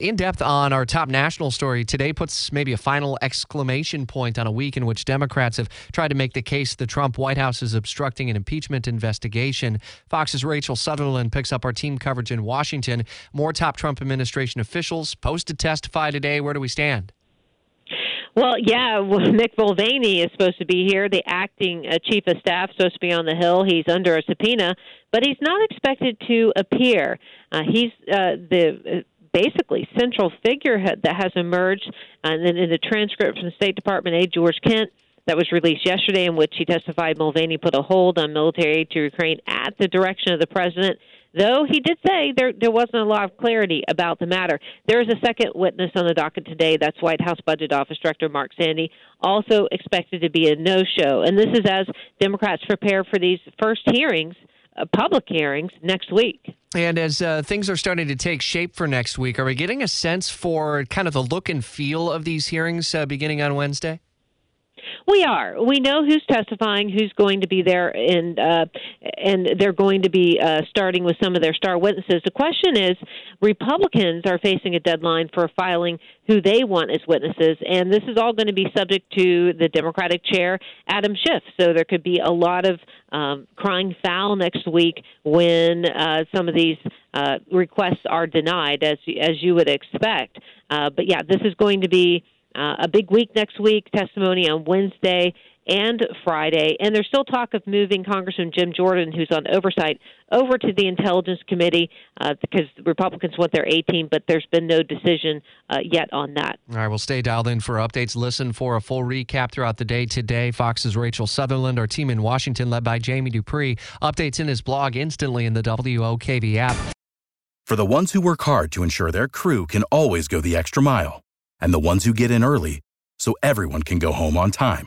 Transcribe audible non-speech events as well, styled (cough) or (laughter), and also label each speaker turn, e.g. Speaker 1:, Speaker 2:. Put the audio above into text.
Speaker 1: In depth on our top national story today puts maybe a final exclamation point on a week in which Democrats have tried to make the case the Trump White House is obstructing an impeachment investigation. Fox's Rachel Sutherland picks up our team coverage in Washington. More top Trump administration officials post to testify today. Where do we stand?
Speaker 2: Well, yeah, (laughs) Mick Mulvaney is supposed to be here. The acting uh, chief of staff supposed to be on the Hill. He's under a subpoena, but he's not expected to appear. Uh, he's uh, the basically central figurehead that has emerged, and then in the transcript from the State Department aide George Kent that was released yesterday, in which he testified Mulvaney put a hold on military aid to Ukraine at the direction of the president. Though he did say there there wasn't a lot of clarity about the matter. There is a second witness on the docket today. That's White House Budget Office Director Mark Sandy, also expected to be a no-show. And this is as Democrats prepare for these first hearings, uh, public hearings next week.
Speaker 1: And as uh, things are starting to take shape for next week, are we getting a sense for kind of the look and feel of these hearings uh, beginning on Wednesday?
Speaker 2: We are. We know who's testifying, who's going to be there, and uh, and they're going to be uh, starting with some of their star witnesses. The question is, Republicans are facing a deadline for filing who they want as witnesses, and this is all going to be subject to the Democratic chair, Adam Schiff. So there could be a lot of um, crying foul next week when uh, some of these uh, requests are denied, as as you would expect. Uh, but yeah, this is going to be uh, a big week next week, testimony on Wednesday and Friday. And there's still talk of moving Congressman Jim Jordan, who's on oversight, over to the Intelligence Committee uh, because Republicans want their A team, but there's been no decision uh, yet on that.
Speaker 1: All right, we'll stay dialed in for updates. Listen for a full recap throughout the day today. Fox's Rachel Sutherland, our team in Washington, led by Jamie Dupree. Updates in his blog instantly in the WOKV app.
Speaker 3: For the ones who work hard to ensure their crew can always go the extra mile and the ones who get in early so everyone can go home on time.